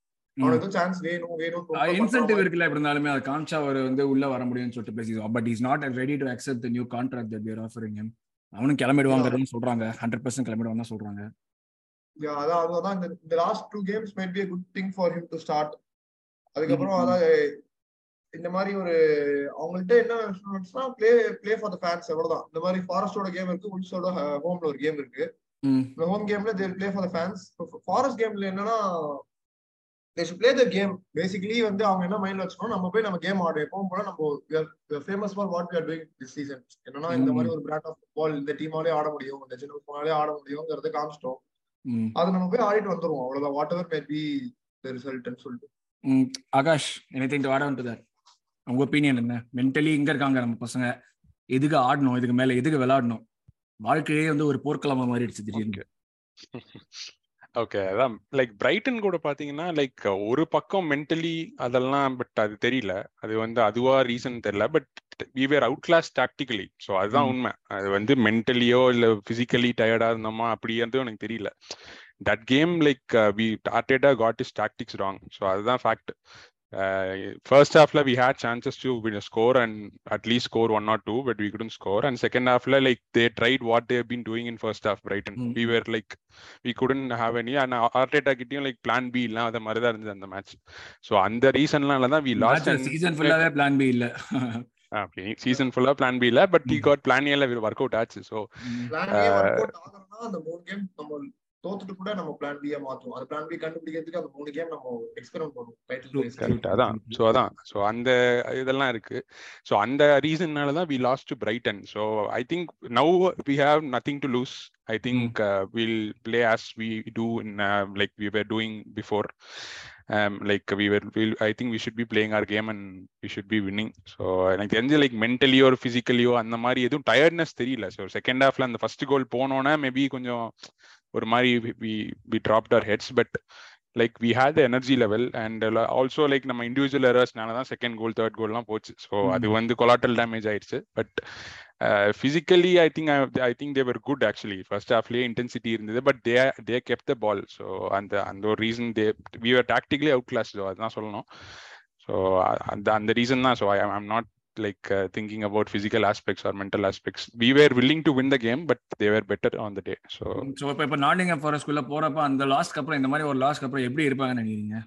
இன்சென்டிவ் இருக்குல்ல எப்படி இருந்தாலுமே அது காமிச்சா அவர் வந்து உள்ள வர முடியும்னு சொல்லிட்டு பேசி but is not ready to accept the new contract that we offering him அவனும் கிளம்பிடுவாங்கன்னு சொல்றாங்க. ஹண்ட்ரட் பர்சன்ட் கிளம்பிடுவாங்க சொல்றாங்க.
அதான் அதான் இந்த last two games made be good thing for him to start அதுக்கப்புறம் அதான் இந்த மாதிரி ஒரு அவங்கள்ட்ட என்ன play play for the fans எவ்வளவுதான் இந்த மாதிரி ஃபாரஸ்டோட கேம் இருக்கு உல்ஸோட ஹோம்ல ஒரு கேம் இருக்கு. ஹோம் கேம்ல they're play for the fans Forest கேம்ல என்னன்னா they should play the game basically வந்து அவங்க என்ன மைண்ட்ல வச்சுக்கணும் நம்ம போய் நம்ம கேம் ஆடுறோம் எப்பவும் போல நம்ம famous for what we doing this season என்னன்னா இந்த மாதிரி ஒரு பிராண்ட் ஆஃப் ஃபுட்பால் இந்த டீமாலே ஆட முடியும் இந்த சின்ன போனாலே ஆட முடியுங்கிறத காமிச்சிட்டோம். அது நம்ம போய் ஆடிட்டு வந்துருவோம். அவ்வளவுதான். What ever may be the ரிசல்ட்னு சொல்லிட்டு.
Akash anything to add on to that உங்க ஒப்பீனியன் என்ன? மென்டலி இங்க இருக்காங்க நம்ம பசங்க. எதுக்கு ஆடணும்? இதுக்கு மேல எதுக்கு விளையாடணும்? வாழ்க்கையே வந்து ஒரு போர்க்களமா மாறிடுச்சு திடீர்னு.
ஓகே அதான். லைக் பிரைட்டன் கூட பாத்தீங்கன்னா லைக் ஒரு பக்கம் மென்டலி அதெல்லாம் பட் அது தெரியல. அது வந்து அதுவா ரீசன் தெரியல. But we were out class tactically so அதுதான் உண்மை. அது வந்து மென்டலியோ இல்ல பிசிக்கலி டயர்டா இருந்தோமா அப்படி வந்து எனக்கு தெரியல. That game like we Arteta got his tactics wrong so அதுதான் ஃபேக்ட் ஃபர்ஸ்ட் ஹாஃப்ல we had chances to score and at least score one or two but we couldn't score and second ஹாஃப்ல like they tried what they've been doing in first half Brighton we were like we couldn't have any and Arteta கிட்டயும் like plan B இல்ல அந்த மாதிரி தான் இருந்தது அந்த match so அந்த ரீசன்னால தான் வி லாஸ்ட்
சீசன் ஃபுல்லாவே பிளான் பி இல்ல.
அப்படி சீசன் ஃபுல்லா பிளான் பி இல்ல பட் டி காட் பிளான் ஏல ஒர்க் அவுட் ஆச்சு.
அந்த கேம் நம்ம தோத்துட்டு கூட நம்ம பிளான் பியா மாத்துவோம். அந்த பிளான் பி கண்டுபிடிக்கிறதுக்கு அந்த மூணு கேம் நம்ம எக்ஸ்பெரிமெண்ட் பண்ணுவோம்.
டைட்டில் அதான். சோ அதான். சோ அந்த இதெல்லாம் இருக்கு. சோ அந்த ரீசன்னால தான் we lost to Brighton so I think now we have nothing to lose I think will play as we do in like we were doing before like we were we'll, i think we should be playing our game and we should be winning. So எனக்கு தெரிஞ்சு like மென்டலியோ பிசிக்கலியோ அந்த மாதிரி எதுவும் tiredness தெரியல. So second ஹாஃப்ல அந்த first goal போனோன்னா maybe கொஞ்சம் ஒரு மாதிரி we we dropped our heads but like we had the energy level and also like நம்ம இண்டிவிஜுவல் எரர்ஸ்னால தான் செகண்ட் கோல் தேர்ட் கோல்லாம் போச்சு. ஸோ அது வந்து கொலாட்டல் டேமேஜ் ஆயிடுச்சு. But physically I think I think they were good actually first ஹாஃப்லேயே intensity இருந்தது but they they kept the ball so அந்த அந்த ஒரு reason they we are tactically out class so அதுதான் சொல்லணும். ஸோ அந்த அந்த ரீசன் தான். So I I'm not like uh, thinking about physical aspects or mental aspects. We were willing to win the game, but they were better on the day. So,
so இப்போ இப்போ Nottingham ஃபாரஸ்ட்குள்ள போறப்ப அந்த லாஸ்ட்க்கு அப்புறம் இந்த மாதிரி ஒரு லாஸ்ட்க்கு அப்புறம் எப்படி இருப்பாங்கன்னு நினைக்கிறீங்க?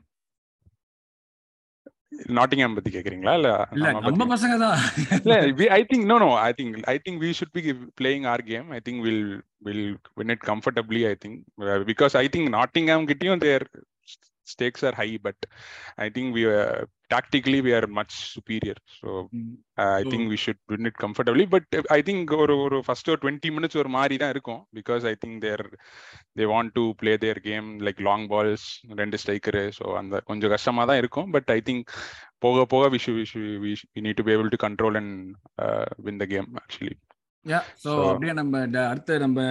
நாட்டிங்ஹாம் பத்தி கேக்குறீங்களா? இல்ல நம்ம
பசங்க தான்.
இல்ல I think no no I think I think we should be playing our game I think will will win it comfortably I think because I think Nottingham கிட்டயும் their stakes are high but i think we are tactically we are much superior. So uh, i
So-
think we should win it comfortably. But uh, i think ஒரு ஒரு first ஒரு twenty minutes ஒரு மாதிரி தான் இருக்கும். Because I think there they want to play their game like long balls ரெண்டு striker so அந்த கொஞ்சம் கஷ்டமா தான் இருக்கும். பட் ஐ திங்க் போக போக we shoe we need to be able to control and win the game actually
yeah so
So-
அப்படியே நம்ம அடுத்து நம்ம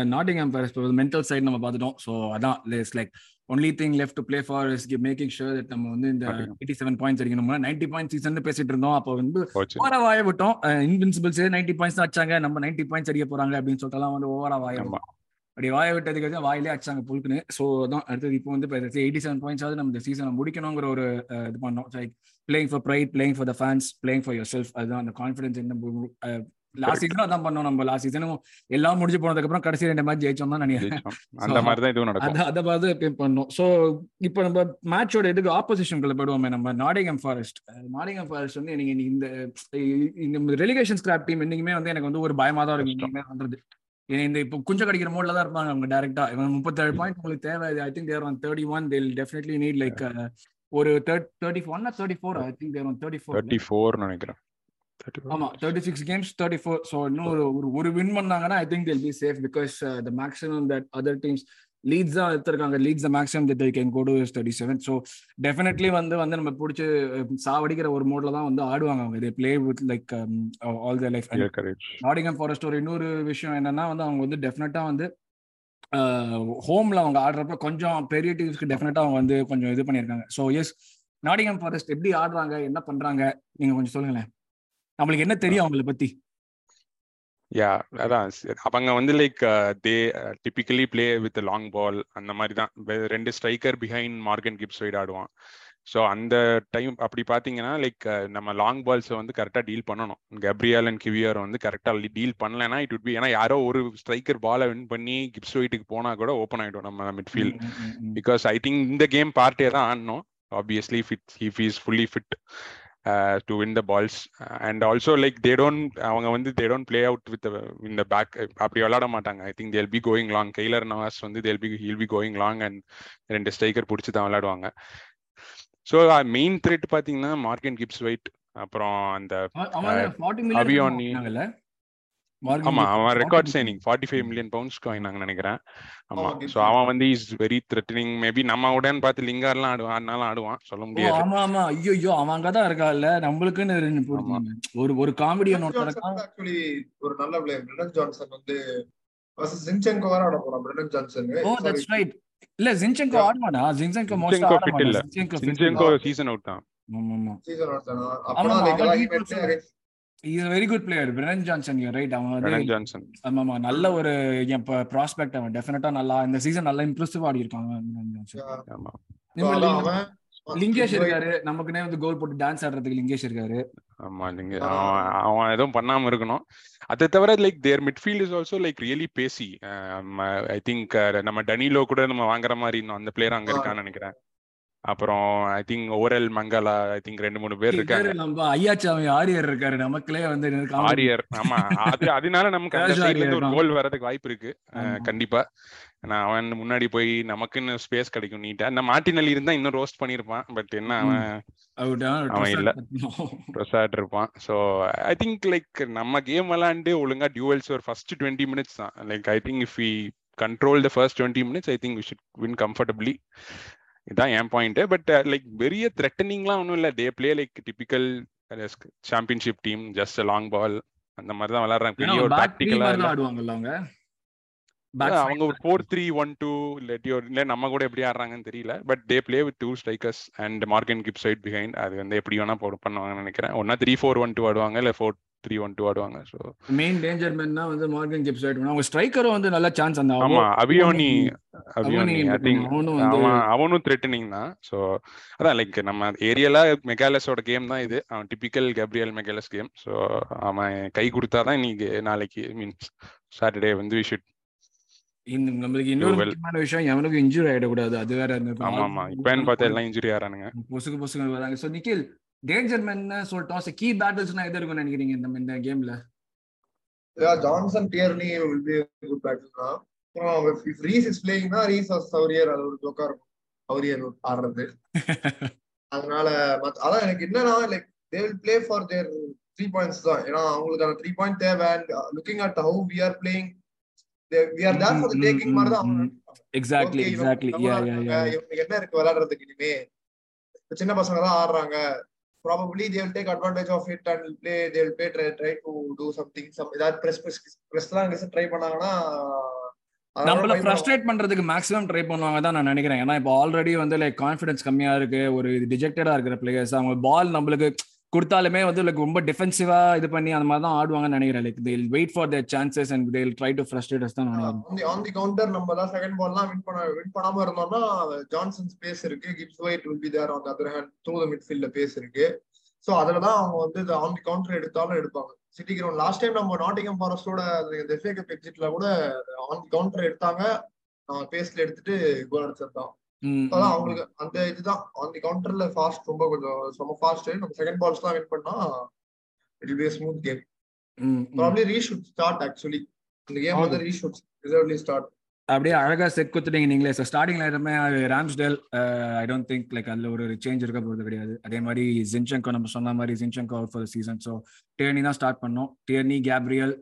பாரஸ் மென்டல் சைடு நம்ம பார்த்துட்டோம். ஸோ அதான் like only thing left to play for is making sure that நம்ம வந்து இந்த. எயிட்டி செவன் பாயிண்ட்ஸ் அடிக்கணும்னா நைன்டி பாயிண்ட் சீசன் பேசிட்டு இருந்தோம். அப்போ வந்து ஓவரா வாய விட்டோம். இன்வின்சிபிள்ஸ் நைன்டி பாயிண்ட்ஸ் தான் அடிச்சாங்க. நம்ம நைன்டி பாயிண்ட்ஸ் அடிக்க போறாங்க அப்படின்னு சொல்லிட்டுலாம் வந்து ஓவரா வாய. அப்படி வாய விட்டதுக்கு வந்து வாயிலே அடிச்சாங்க புல்குன்னு ஸோ அதான் அடுத்தது இப்போ வந்து எயிட்டி செவன் பாயிண்ட்ஸாவது நம்ம இந்த சீசனை முடிக்கணுங்கிற ஒரு இது பண்ணோம். Like playing for pride playing for the fans playing for yourself அதுதான் அந்த கான்ஃபிடன்ஸ் என்ன லாஸ்ட் சீசனும் அதான் பண்ணோம் நம்ம. லாஸ்ட் சீசனும் எல்லாம் முடிஞ்சு போனதுக்கு அப்புறம் கடைசி ரெண்டு மேட்ச் ஜெயிச்சோம் தான் நினைக்கிறேன்.
அந்த மாதிரி தான் இதுவும் நடக்கும்.
அத பார்த்து எப்பயும் பண்ணோம். ஸோ இப்போ நம்ம மேட்சோட இதுக்கு ஆப்போசிஷனுக்குள்ள போயிடுவோமே. நம்ம நாடிங்கம் ஃபாரஸ்ட் நாடிங்கம் ஃபாரஸ்ட் வந்து எனக்கு இந்த இந்த ரெலிகேஷன் ஸ்கிராப் டீம் இன்னைக்குமே வந்து எனக்கு வந்து ஒரு பயமா தான் இருக்கும். பண்றது. இந்த இப்போ கொஞ்சம் கடிக்கிற மோட்ல தான் இருப்பாங்க அவங்க டேரக்டா இவன் முப்பத்தேழு பாயிண்ட் உங்களுக்கு தேவை. I think they're on thirty one they'll definitely need like ஒரு thirty one thirty four I think they're on thirty four
thirty four நினைக்கிறேன். 34.
ஆமா thirty six games thirty four so இன்னும் ஒரு ஒரு வின் பண்ணாங்கன்னா I think they'll be safe because the maximum that other teams Leeds தான் எடுத்திருக்காங்க. Leeds the maximum that can go to thirty seven so definitely வந்து வந்து நம்ம பிடிச்சி சாவடிக்கிற ஒரு மோட்ல தான் வந்து ஆடுவாங்க அவங்க. இது play with like all
the life.
Nottingham Forest ஒரு இன்னொரு விஷயம் என்னன்னா வந்து அவங்க வந்து டெஃபினட்டா வந்து ஹோம்ல அவங்க ஆடுறப்ப கொஞ்சம் பெரிய டீம்ஸ்க்கு டெஃபினட்டா அவங்க வந்து கொஞ்சம் இது பண்ணியிருக்காங்க. ஸோ எஸ் நாடிங்கம் ஃபாரஸ்ட் எப்படி ஆடுறாங்க என்ன பண்றாங்க நீங்க கொஞ்சம் சொல்லுங்களேன். நம்மளுக்கு என்ன தெரியும் அவங்கள பத்தி?
யா அதான். அவங்க வந்து like they typically play with long ball அந்த மாதிரி தான். ரெண்டு striker behind Morgan Gibbs side ஆடுவான். ஸோ அந்த டைம் அப்படி பார்த்தீங்கன்னா லைக் நம்ம லாங் பால்ஸை வந்து கரெக்டாக டீல் பண்ணணும். கப்ரியால் அண்ட் கிவியர் வந்து கரெக்டாக டீல் பண்ணலைன்னா இட் would be ஏன்னா யாரோ ஒரு ஸ்ட்ரைக்கர் பாலை வின் பண்ணி கிப்ஸ் ஒயிட்டுக்கு போனால் கூட ஓப்பன் ஆகிடும் நம்ம மிட்ஃபீல்ட். பிகாஸ் ஐ திங்க் இந்த கேம் பார்ட்டே தான் ஆடணும். Obviously fit if is fully fit to win the balls and also like they don't அவங்க வந்து they don't play out with இந்த பேக் அப்படி விளாட மாட்டாங்க. I think they'll be going long Keylor Navas வந்து they'll be he'll be going long and ரெண்டு striker பிடிச்சி தான் விளையாடுவாங்க. ஸோ மெயின் த்ரெட் பார்த்தீங்கன்னா மார்க்கன் கிப்ஸ் ஒயிட் அப்புறம் அந்த
அவன் அவன் 40 million
அபியோனி. ஆமா அவன்
40
record
million.
Signing forty five million பவுண்ட்ஸ்க்கு வாங்கினாங்கன்னு நினைக்கிறேன். ஆமா
ஆமா,
ஸோ அவன் வந்து இஸ் வெரி த்ரெட்டனிங் மேபி நம்ம உடன் பார்த்து லிங்கார்லாம் ஆடுவான் ஆடினாலும் ஆடுவான் சொல்ல முடியாது.
ஆமா ஆமா. ஐயோ ஐயோ அவன் அங்கதான் இருக்கான்ல. நம்மளுக்குன்னு ரெண்டு போடுறாங்க ஒரு ஒரு காமெடி ஒருத்தர் இருக்கான்.
ஆக்சுவலி ஒரு நல்ல பிளேயர் பிரெனன் ஜான்சன் வந்து ஜின்செங்கோ வர ஆட போறான் Brennan Johnson
oh that's right இல்ல. ஆடுவானா? மோஸ்டா ஆட
இல்ல.
மாட்டான். இல்ல.
சீசன் அவுட் தான்.
ஆமா ஆமா.
சீசன் ஆடுறான்
ஆமா,
அப்பதான்
like a very good player. Brennan Johnson you right அவன் வந்து ஆமா ஆமா. நல்ல ஒரு என் ப்ராஸ்பெக்ட் அவன். டெஃபினட்டா நல்லா இந்த சீசன் நல்லா இம்ப்ரெசிவ் ஆடி இருக்கான் லிங்கேஷ் இருக்காரு. நமக்குனே வந்து கோல் போட்டு டான்ஸ் ஆடுறதுக்கு லிங்கேஷ் இருக்காரு.
ஆமா நீங்க
ஆ.
அவன் அவன் எதுவும் பண்ணாம இருக்கணும். அதை தவிர like their midfield is also like really pacy I think நம்ம டனிலோ கூட நம்ம வாங்குற மாதிரி இன்னும் அந்த பிளேயர் அங்க. இருக்கான்னு நினைக்கிறேன். அப்புறம் I think Orel Mangala I think ரெண்டு மூணு பேர் இருக்காங்க.
நம்ம ஐயாச்சாமி ஆரியர் இருக்காரு. நமக்குள்ளே வந்து.
ஆரியர் ஆமா. அது அதனால நமக்கு அந்த சைடுல இருந்து ஒரு கோல் வரதுக்கு வாய்ப்பு இருக்கு. கண்டிப்பா. நான் அவன் முன்னாடி போய் நமக்குன்னு ஸ்பேஸ் கிடைக்கும் நீட்டா இந்த மார்டினல் இருந்தா இன்னும் ரோஸ்ட் பண்ணிருப்பான். பட் என்ன அவன் அவன் இல்ல. ப்ரொசாட் இருப்பான். ஸோ ஐ திங்க் லைக் நம்ம கேம் விளாண்டு ஒழுங்கா டியூவல்ஸ் ஒரு ஃபர்ஸ்ட் டுவெண்ட்டி மினிட்ஸ் தான். Like I think if we control the first twenty minutes I think we should win comfortably இதான் என் பாயிண்ட் பட் லைக் பெரிய த்ரெட்டனிங்லாம் ஒன்றும் இல்லை. They play like typical Championship team just long ball அந்த மாதிரி தான் விளாடுறாங்க
ஏன்னா
பெரிய ஒரு டாக்டிக்கலா
ஆடுவாங்கல்ல அவங்க.
அவங்க ஒரு ஃபோர் த்ரீ ஒன் டூ இல்லாட்டி ஒரு இல்லை நம்ம கூட எப்படி ஆடுறாங்கன்னு தெரியல. But they play with two strikers and Morgan keep side behind அது வந்து எப்படி வேணா பண்ணுவாங்கன்னு நினைக்கிறேன். ஒன்னா த்ரீ ஃபோர் ஒன் டூ ஆடுவாங்க இல்லை ஃபோர் த்ரீ ஒன் டூ ஆடுவாங்க. ஸோ
மெயின் டேஞ்சர் மேன்னா வந்து மார்கன் கிப்ஸ் ஆயிட்டு அவங்க ஸ்ட்ரைக்கரும் வந்து நல்ல சான்ஸ் அந்த
ஆமா அபியோனி அபியோனி
அவனும்
அவனும் த்ரெட்டனிங் தான். ஸோ அதான் லைக் நம்ம ஏரியால மெகாலஸோட கேம் தான் இது. அவன் typical Gabriel Magalhães game so அவன் கை கொடுத்தாதான் இன்னைக்கு நாளைக்கு மீன்ஸ் சாட்டர்டே வந்து வி ஷுட்
நம்மளுக்கு இன்னொரு. முக்கியமான விஷயம் எவனுக்கும் இன்ஜுரி ஆயிடக்கூடாது. அது வேற
ஆமா ஆமா. இப்பன்னு பார்த்தா எல்லாம் இன்ஜுரி ஆறானுங்க.
பொசுக்கு பொசுக்கு வராங்க. ஸோ நிக்கில் டேஞ்சர் மேன் சொல்லிட்டோம். கீ பேட்டில்ஸ்னா எது இருக்கும்னு நினைக்கிறீங்க இந்த இந்த கேம்ல
Johnson Tierney will be good battle தான் அப்புறம் இஃப் ரீஸ் இஸ் பிளேயிங்னா ரீஸ் ஆஸ் சௌரியர் அது ஒரு ஜோக்கா இருக்கும். சௌரியர் ஆடுறது. அதனால அதான் எனக்கு என்னன்னா like they will play for their three points தான். ஏன்னா அவங்களுக்கு அந்த த்ரீ பாயிண்ட் தேவை looking at how we are playing we are there for the taking மாதிரி தான் அவங்க
எக்ஸாக்ட்லி எக்ஸாக்ட்லி யா யா யா
இவங்களுக்கு என்ன இருக்கு விளையாடுறதுக்கு இனிமே? சின்ன பசங்க தான் ஆடுறாங்க advantage of it and will play they will play try, try to do something some ஏதாவது press எல்லாம் ட்ரை பண்ணாங்கன்னா
நம்மள ஃப்ரஸ்ட்ரேட் பண்றதுக்கு மேக்ஸிமம் ட்ரை பண்ணுவாங்க தான் நான் நினைக்கிறேன். ஏன்னா இப்போ ஆல்ரெடி வந்து லைக் கான்ஃபிடன்ஸ் கம்மியா இருக்கு. ஒரு டிஜெக்டடா இருக்கிற பிளேயர்ஸ் அவங்க பால் நம்மளுக்கு கொடுத்தாலுமே வந்து லைக் ரொம்ப டிஃபென்சிவா இது பண்ணி அந்த மாதிரி தான் ஆடுவாங்கன்னு நினைக்கிறேன். Like they'll wait for their chances and they'll try to frustrate us தான்
ஆன் தி கவுண்டர் நம்ம தான் செகண்ட் பால்லாம் வின் பண்ண வின் பண்ணாம இருந்தோம்னா ஜான்சன் ஸ்பேஸ் இருக்கு. Gibbs White will be there on other hand through the மிட்ஃபீல்ட்ல pace இருக்கு. So அதுல தான் அவங்க வந்து ஆன் தி கவுண்டர் எடுத்தாலும் எடுப்பாங்க. சிட்டி கிரவுண்ட் லாஸ்ட் டைம் நம்ம நாட்டிங்கம் ஃபாரஸ்டோட எஃப்ஏ கப் எக்ஸிட்ல கூட ஆன் தி கவுண்டர் எடுத்தாங்க. பேஸ்ல எடுத்துட்டு கோல் அடிச்சிருந்தான் அதான் அவங்களுக்கு அந்த இதுதான். ஆன் தி கவுண்டர்ல ஃபாஸ்ட் ரொம்ப கொஞ்சம் ரொம்ப ஃபாஸ்ட் நம்ம செகண்ட் பால்ஸ் தான் வின் பண்ணா it be smooth game probably Rice should start actually இந்த கேம் வந்து ரீஷூட் ரிசர்வ்லி ஸ்டார்ட்
அப்படியே அழகா செட் குத்துட்டீங்க நீங்களே. ஸோ ஸ்டார்டிங்ல எல்லாமே Ramsdale I don't think like அதுல ஒரு சேஞ்ச் இருக்க போகிறது கிடையாது. அதே மாதிரி ஜின்சங்கோ நம்ம சொன்ன மாதிரி Zinchenko out for season so Tierney தான் ஸ்டார்ட் பண்ணோம். டேர்னி கேப்ரியல்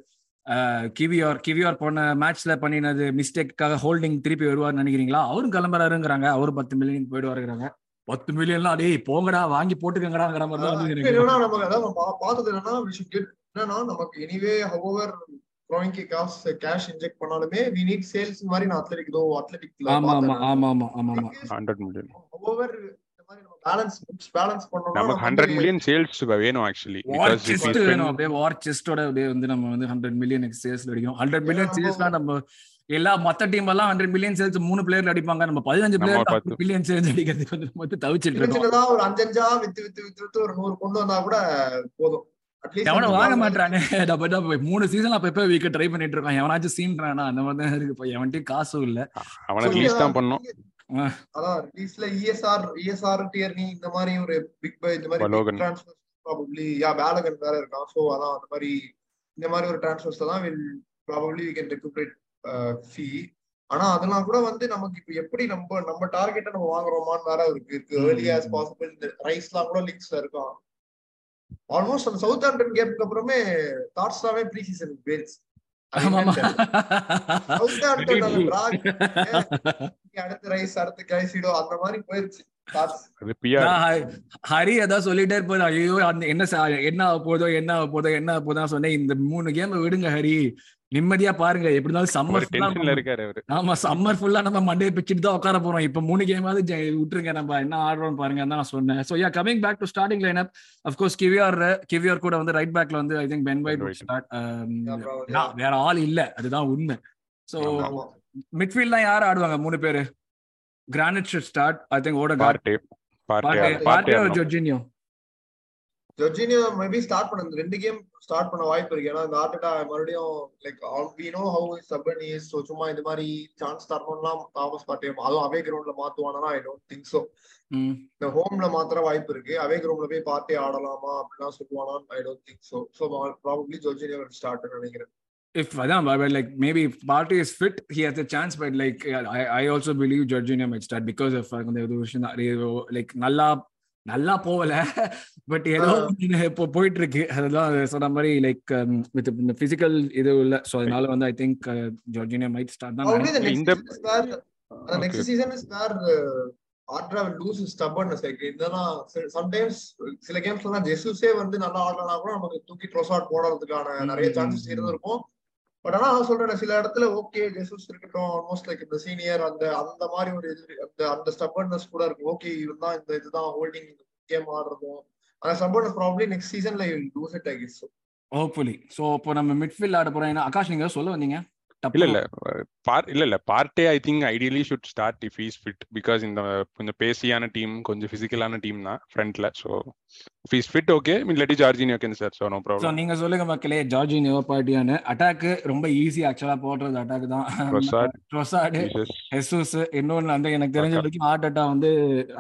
கிவியோர் கிவியோர் போன மேட்ச்ல பண்ணினது மிஸ்டேக்காக ஹோல்டிங் திருப்பி வருவார்னு நினைக்கிறீங்களா? அவரும் கிளம்புறாருங்கிறாங்க. அவரும் பத்து மில்லியன் போயிடுவாருங்கிறாங்க. பத்து மில்லியன்லாம் அடே போங்கடா வாங்கி போட்டுக்கங்கடாங்கிற மாதிரி தான்
நம்ம பார்த்தது என்னன்னா என்னன்னா நமக்கு எனிவே ஹவர் க்ரோயிங்க்கு காசு கேஷ் இன்ஜெக்ட் பண்ணாலுமே வி நீட் சேல்ஸ் மாதிரி நான் அத்லெட்டிக் தோ அத்லெட்டிக்ல
ஆமா ஆமா ஆமா ஆமா ஆமா ஆமா.
100 மில்லியன்
ஓவர் பேலன்ஸ் பேலன்ஸ் பண்ணோம்னா
நமக்கு 100 மில்லியன் சேல்ஸ் வேணும் ஆக்சுவலி
வார் செஸ்ட் வேணும் அப்படியே வார் செஸ்டோட அப்படியே வந்து நம்ம வந்து 100 மில்லியன் சேல்ஸ் அடிக்கும் 100 மில்லியன் சேல்ஸ்லாம் நம்ம எல்லா மத்த டீம் எல்லாம் ஹண்ட்ரட் மில்லியன் சேல்ஸ் மூணு பிளேயர் அடிப்பாங்க நம்ம பதினஞ்சு பிளேயர் மில்லியன் சேல்ஸ் அடிக்கிறதுக்கு வந்து மட்டும் தவிச்சிட்டு இருக்கோம்.
ஒரு அஞ்சஞ்சா வித்து வித்து வித்து வித்து ஒரு நூறு கொண்டு வந்தா கூட போதும்.
எவனும் வாங்க மாட்டானே மூணு சீசன் அப்ப எப்ப வீக்க ட்ரை பண்ணிட்டு இருக்கான்? எவனாச்சும் சீன்றானா அந்த மாதிரி தான் இருக்கு எவன்ட்டையும் காசும் இல்ல.
அவனை ரிலீஸ் தான் பண்ணும்
அதான் ரிலீஸ்ல இஎஸ்ஆர் இஎஸ்ஆர் டியர்னி இந்த மாதிரி ஒரு பிக் பை இந்த மாதிரி ட்ரான்ஸ்ஃபர் ப்ராபபிலி யா பேலகன் வேற இருக்கான் சோ அதான் அந்த மாதிரி இந்த மாதிரி ஒரு ட்ரான்ஸ்ஃபர்ஸ் தான் will probably we can recuperate fee ஆனா அதெல்லாம் கூட வந்து நமக்கு இப்ப எப்படி நம்ம நம்ம டார்கெட்டை நம்ம வாங்குறோமான்னு வேற இருக்கு. இருக்கு. ஏர்லி ஆஸ் பாசிபிள் இந்த ரைஸ்லாம் கூட லிங்க்ஸ்ல இருக்கும். ஆல்மோஸ்ட் அந்த சவுத் ஆம்டன் கேமுக்கு அப்புறமே தாட்ஸ் எல்லாமே ப்ரீ சீசன் பேல்ஸ் அடுத்த ரைஸ் அடுத்த கைசிடோ அந்த மாதிரி போயிருச்சு.
ஹரி அதான் சொல்லிட்டே இருப்பாரு. ஐயோ அந்த என்ன என்ன ஆக போதோ என்ன ஆக போதோ என்ன ஆக போதோ சொன்னேன். இந்த மூணு கேம் விடுங்க ஹரி. நிம்மதியா பாருங்க. எப்படி இருந்தாலும் சம்மர்
இருக்காரு
ஆமா சம்மர் ஃபுல்லா நம்ம மண்டே பிச்சுட்டு தான் உட்கார போறோம். இப்ப மூணு கேமாவது விட்டுருங்க. நம்ம என்ன ஆடுறோம் பாருங்க தான் நான் சொன்னேன். So yeah coming back to starting line up of course Kiwior Kiwior கூட வந்து ரைட் பேக்ல வந்து I think Ben White start வேற ஆள் இல்ல. அதுதான் உண்மை. சோ மிட்ஃபீல்ட்லாம் யார் ஆடுவாங்க? மூணு பேரு. Granit should start I think ஓட
Partey
Partey Jorginho
Jorginho maybe start பண்ண ரெண்டு கேம் ஸ்டார்ட் பண்ண வாய்ப்பு இருக்கு ஏன்னா இந்த ஆர்டா மறுபடியும் லைக் வி நோ ஹவு சபன் இஸ் ஸோ சும்மா இந்த மாதிரி சான்ஸ் தரணும்லாம் தாமஸ் பார்ட்டி அதுவும் அவே கிரவுண்ட்ல மாத்துவானா? ஐ டோன்ட் திங்க் ஸோ இந்த ஹோம்ல மாத்திர வாய்ப்பு இருக்கு. அவே கிரவுண்ட்ல போய் பார்ட்டி ஆடலாமா? அப்படிலாம் சொல்லுவானான்னு I don't think so so probably Jorginho start நினைக்கிறேன்.
If Adam, but like maybe if Party is fit, he has a chance. But like I, I also believe Jorginho might start because of like நல்லா நல்லா போகல but ஏதோ இப்போ போயிட்டு இருக்கு அதெல்லாம் சொன்ன மாதிரி லைக் வித் பிசிக்கல் இது இல்ல. சோ அதனால வந்து I think Jorginho might start தான்
இந்த நெக்ஸ்ட் சீசன் இஸ் வேர் ஆட்ரா லூஸ் ஸ்டபர்னஸ் லைக் இதெல்லாம் சம்டைம்ஸ் சில கேம்ஸ்ல தான் ஜெசூஸே வந்து நல்லா ஆடலனா கூட நமக்கு தூக்கி ட்ரோசாட் போடுறதுக்கான நிறைய சான்சஸ் இருந்திருக்கும். பட் ஆனா நான் சொல்றேன் சில இடத்துல ஓகே ஜெசூஸ் இருக்கட்டும் ஆல்மோஸ்ட் லைக் இந்த சீனியர் அந்த அந்த மாதிரி ஒரு இது அந்த அந்த ஸ்டபர்னஸ் கூட இருக்கு ஓகே இவன் தான் இந்த இதுதான் ஹோல்டிங் கேம் ஆடுறதும். அந்த ஸ்டபர்னஸ் ப்ராப்ளி நெக்ஸ்ட் சீசன்ல lose it I guess
hopefully so இப்போ நம்ம மிட்ஃபீல்ட் ஆட போறோம். ஏன்னா ஆகாஷ் நீங்க சொல்ல வந்தீங்க?
இல்ல இல்ல. பார் இல்ல இல்ல. Partey I think ideally should start if is fit because இந்த கொஞ்சம் பேசியான டீம் கொஞ்சம் பிசிக்கலான டீம் தான் ஃப்ரண்ட்ல so if is fit okay இல்லாட்டி ஜார்ஜினியோ கேன் சார் ஸோ நோ ப்ராப்ளம்
நீங்க சொல்லுங்க மக்களே ஜார்ஜி நியோபாட்டியானு அட்டாக் ரொம்ப ஈஸி ஆக்சுவலா போடுறது அட்டாக் தான். ட்ரொசாடு ஹெசூஸ் இன்னொன்னு வந்து எனக்கு தெரிஞ்ச. வரைக்கும் ஹார்ட் அட்டா வந்து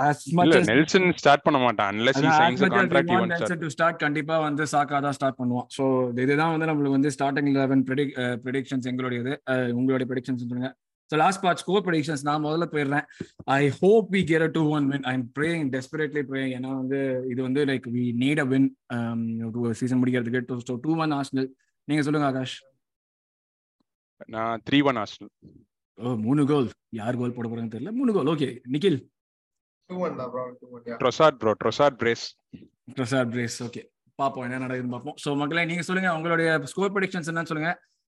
as much
இல்ல
as-
நெல்சன் ஸ்டார்ட் பண்ண மாட்டான். அன்லெஸ் ஹி
அதான் as
signs
much as we
contract
want
even
Nelson
start
to start, கண்டிப்பா வந்து சாக்கா தான் ஸ்டார்ட் பண்ணுவான். ஸோ இதுதான் வந்து நம்மளுக்கு வந்து ஸ்டார்டிங் லெவன் ப்ரெடிக்ஷன்ஸ் எங்களுடையது. அஹ் உங்களுடைய ப்ரெடிக்ஷன்ஸ் சொல்லுங்க. So last part score predictions நான் முதல்ல போயிடுறேன். I hope we get a two one win I am praying desperately praying ஏன்னா வந்து இது வந்து like we need a win season முடிக்கிறதுக்கு ஸோ டூ ஒன் ஆஸ்னல் நீங்க சொல்லுங்க ஆகாஷ்.
நான் த்ரீ ஒன் ஆர்சனல்
ஓ மூணு கோல் யார் கோல் போட போறாங்கன்னு தெரியல. மூணு
goal okay Nikhil. Two two one
Trossard bro Trossard brace
Trossard brace okay பார்ப்போம் என்ன நடக்குதுன்னு பார்ப்போம். ஸோ மக்களே நீங்க சொல்லுங்க. உங்களுடைய ஸ்கோர் ப்ரெடிக்ஷன்ஸ் என்னன்னு சொல்லுங்க.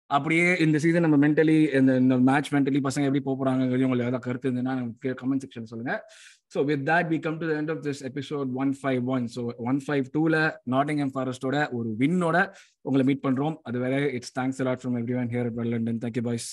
அப்படியே இந்த சீசன் நம்ம மென்டலி இந்த இந்த மேட்ச் மென்டலி பசங்க எப்படி போக போறாங்கிறது உங்களுக்கு ஏதாவது கருத்து இருந்ததுன்னா கமெண்ட் செக்ஷன் சொல்லுங்க. So with that we come to end of this episode one five one so one five டூல நாட்டிங்ஹம் ஃபாரஸ்டோட ஒரு வின்னோட உங்களை மீட் பண்றோம். அது வேற it's thanks lot from everyone here London thank you boys